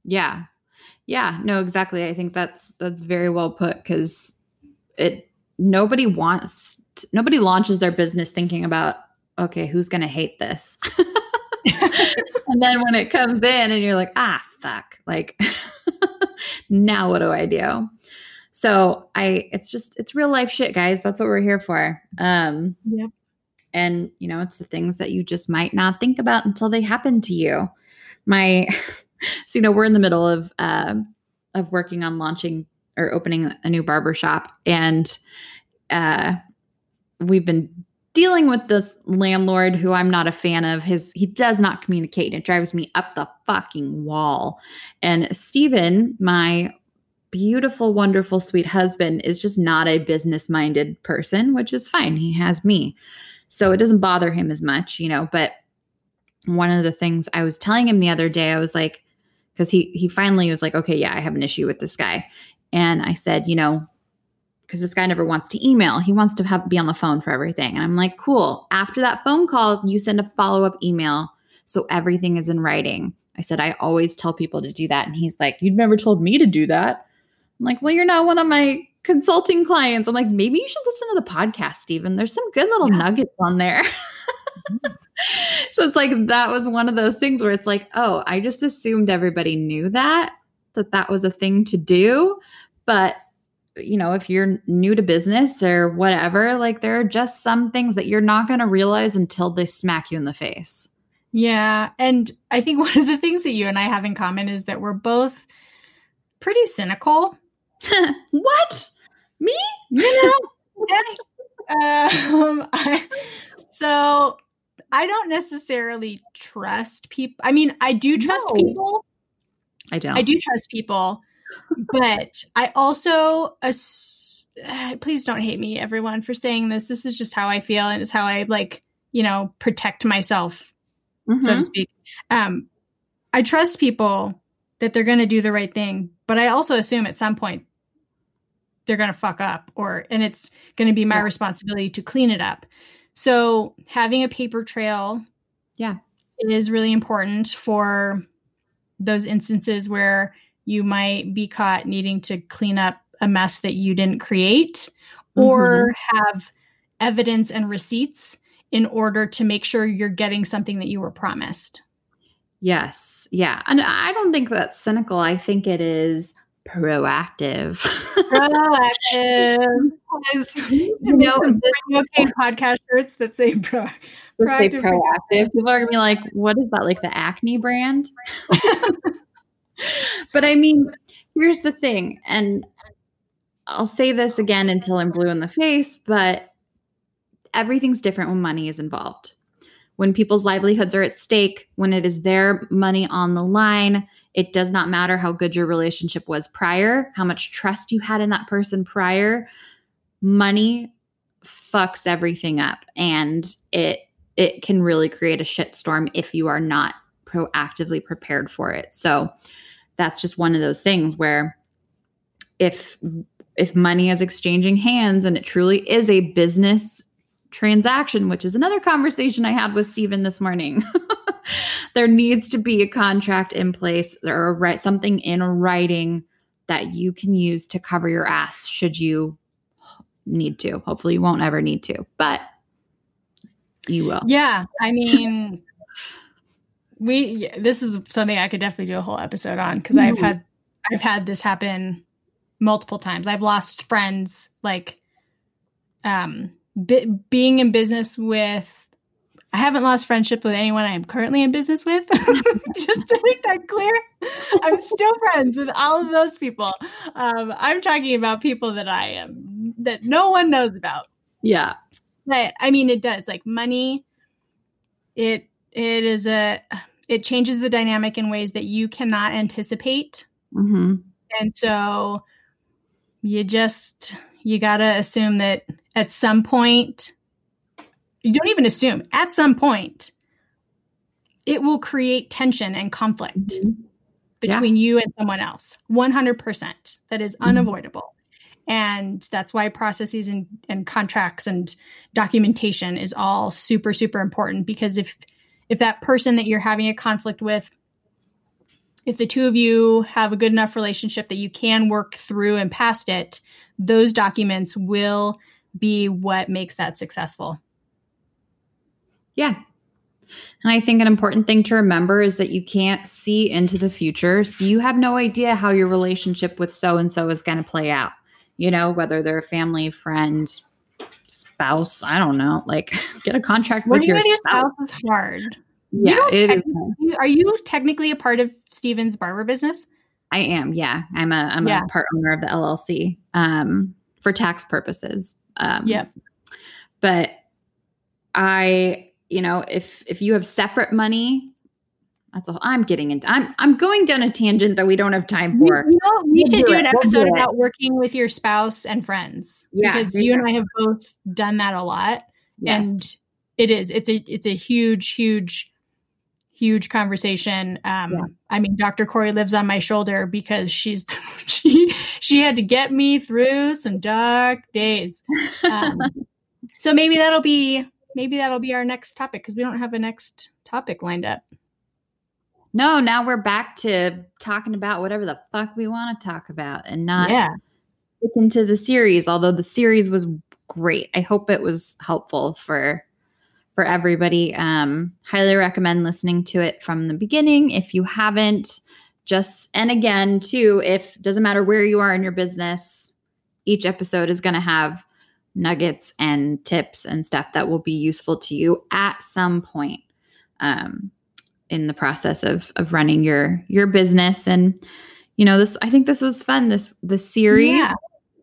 Speaker 2: Yeah. Yeah, no, exactly. I think that's that's very well put cuz it nobody wants nobody launches their business thinking about okay, who's going to hate this? *laughs* and then when it comes in and you're like, "Ah, fuck." Like *laughs* now what do I do? So, I it's just it's real life shit, guys. That's what we're here for. Um
Speaker 1: Yep.
Speaker 2: and you know, it's the things that you just might not think about until they happen to you. My *laughs* so you know we're in the middle of um of working on launching or opening a new barber shop and uh we've been dealing with this landlord who I'm not a fan of. His he does not communicate and it drives me up the fucking wall. And Steven my beautiful wonderful sweet husband is just not a business minded person which is fine. He has me. So it doesn't bother him as much you know but one of the things I was telling him the other day, I was like, because he he finally was like, okay, yeah, I have an issue with this guy, and I said, you know, because this guy never wants to email, he wants to have be on the phone for everything, and I'm like, cool. After that phone call, you send a follow up email so everything is in writing. I said I always tell people to do that, and he's like, you've never told me to do that. I'm like, well, you're not one of my consulting clients. I'm like, maybe you should listen to the podcast, Stephen. There's some good little
Speaker 1: Yeah.
Speaker 2: nuggets on there. *laughs* so it's like that was one of those things where it's like, oh, I just assumed everybody knew that that that was a thing to do, but you know, if you're new to business or whatever, like there are just some things that you're not going to realize until they smack you in the face.
Speaker 1: Yeah. And I think *laughs* one of the things that you and I have in common is that we're both pretty cynical. *laughs*
Speaker 2: what? Me?
Speaker 1: You know? *laughs* um, I, so I don't necessarily trust people. I mean, I do trust
Speaker 2: No.
Speaker 1: people.
Speaker 2: I don't.
Speaker 1: I do trust people, but I also ass- uh, please don't hate me, everyone, for saying this. This is just how I feel, and it's how I like, you know, protect myself, so to
Speaker 2: Mhm.
Speaker 1: speak. Um, I trust people that they're going to do the right thing, but I also assume at some point they're going to fuck up, or and it's going to be my
Speaker 2: Yeah.
Speaker 1: responsibility to clean it up. So having a paper trail,
Speaker 2: Yeah.
Speaker 1: is really important for those instances where you might be caught needing to clean up a mess that you didn't create or mm-hmm. have evidence and receipts in order to make sure you're getting something that you were promised.
Speaker 2: Yes. Yeah. And I don't think that's cynical. I think it is proactive.
Speaker 1: Proactive. *laughs*
Speaker 2: because, you know, the,
Speaker 1: okay podcast shirts that say pro.
Speaker 2: say
Speaker 1: Proactive.
Speaker 2: proactive. People are gonna be like, what is that? Like the acne brand? *laughs* but I mean, here's the thing, and I'll say this again until I'm blue in the face, but everything's different when money is involved. When people's livelihoods are at stake, when it is their money on the line, it does not matter how good your relationship was prior, how much trust you had in that person prior. Money fucks everything up and it it can really create a shitstorm if you are not proactively prepared for it. So that's just one of those things where if if money is exchanging hands and it truly is a business transaction, which is another conversation I had with Stephen this morning. *laughs* there needs to be a contract in place or write something in writing that you can use to cover your ass should you need to. Hopefully you won't ever need to, but you will.
Speaker 1: Yeah, I mean, *laughs* we. This is something I could definitely do a whole episode on because I've
Speaker 2: Mhm.
Speaker 1: had I've had this happen multiple times. I've lost friends like um being in business with. I haven't lost friendship with anyone I'm currently in business with. *laughs* Just to make that clear, I'm still friends with all of those people. Um, I'm talking about people that I am that no one knows about
Speaker 2: Yeah.
Speaker 1: but i mean it does like money it it is a it changes the dynamic in ways that you cannot anticipate
Speaker 2: hmm
Speaker 1: and so you just you gotta assume that at some point you don't even assume. At some point it will create tension and conflict
Speaker 2: Mm-hmm.
Speaker 1: between you and someone else. 100% that is
Speaker 2: Mhm.
Speaker 1: unavoidable. And that's why processes and, and contracts and documentation is all super super important because if if that person that you're having a conflict with if the two of you have a good enough relationship that you can work through and past it those documents will be what makes that successful
Speaker 2: Yeah. And I think an important thing to remember is that you can't see into the future. So you have no idea how your relationship with so and so is going to play out. You know, whether they're a family, friend, spouse, I don't know. Like *laughs* get a contract with your
Speaker 1: your
Speaker 2: spouse.
Speaker 1: spouse is hard
Speaker 2: Yeah,
Speaker 1: don't
Speaker 2: it is.
Speaker 1: are you technically a part of steven's barber business
Speaker 2: I am. Yeah. I'm a I'm
Speaker 1: Yeah.
Speaker 2: a part owner of the LLC um for tax purposes. Um
Speaker 1: Yep.
Speaker 2: But I, you know, if if you have separate money, that's all I'm getting into. I'm I'm going down a tangent that we don't have time for.
Speaker 1: you know, we
Speaker 2: We'll
Speaker 1: should
Speaker 2: do
Speaker 1: do
Speaker 2: it.
Speaker 1: an
Speaker 2: We'll
Speaker 1: episode
Speaker 2: do
Speaker 1: about working with your spouse and friends.
Speaker 2: Yeah,
Speaker 1: because you
Speaker 2: you
Speaker 1: and I have both done that a lot,
Speaker 2: Yes.
Speaker 1: and it is it's a it's a huge huge huge conversation. Um,
Speaker 2: Yeah.
Speaker 1: I mean, Dr. Corey lives on my shoulder because she's *laughs* she she had to get me through some dark days. Um, *laughs* so maybe that'll be maybe that'll be our next topic because we don't have a next topic lined up.
Speaker 2: no, now we're back to talking about whatever the fuck we want to talk about and not
Speaker 1: yeah.
Speaker 2: stick into the series, although the series was great. I hope it was helpful for for everybody. Um, highly recommend listening to it from the beginning. If you haven't, just and again, too, if doesn't matter where you are in your business, each episode is gonna have nuggets and tips and stuff that will be useful to you at some point um, in the process of of running your your business. And you know, this I think this was fun. This the series.
Speaker 1: Yeah.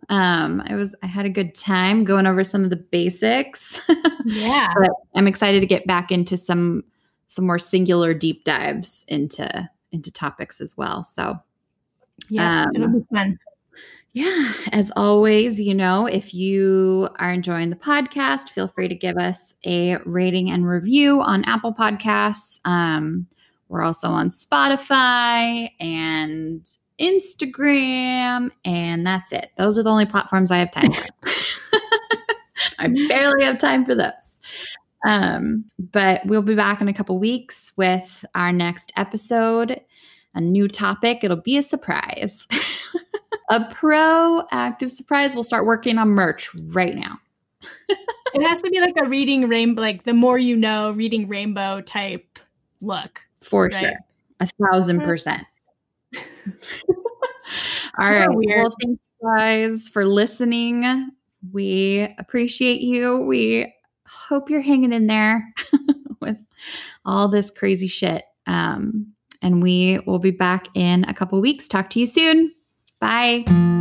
Speaker 2: Um, I was I had a good time going over some of the basics. *laughs*
Speaker 1: Yeah.
Speaker 2: but I'm excited to get back into some some more singular deep dives into into topics as well. So
Speaker 1: Yeah.
Speaker 2: Um,
Speaker 1: It'll be fun.
Speaker 2: Yeah, as always, you know, if you are enjoying the podcast, feel free to give us a rating and review on Apple Podcasts. Um, we're also on Spotify and Instagram, and that's it. Those are the only platforms I have time for. *laughs* I barely have time for those. Um, but we'll be back in a couple weeks with our next episode, a new topic. It'll be a surprise. *laughs* a proactive surprise. We'll start working on merch right now.
Speaker 1: It has to be like a reading rainbow, like the more you know, reading rainbow type look.
Speaker 2: For
Speaker 1: Right.
Speaker 2: sure. A thousand percent. *laughs* All right.
Speaker 1: weird.
Speaker 2: Well, thank you guys for listening. We appreciate you. We hope you're hanging in there *laughs* with all this crazy shit. Um, and we will be back in a couple weeks. Talk to you soon. Bye.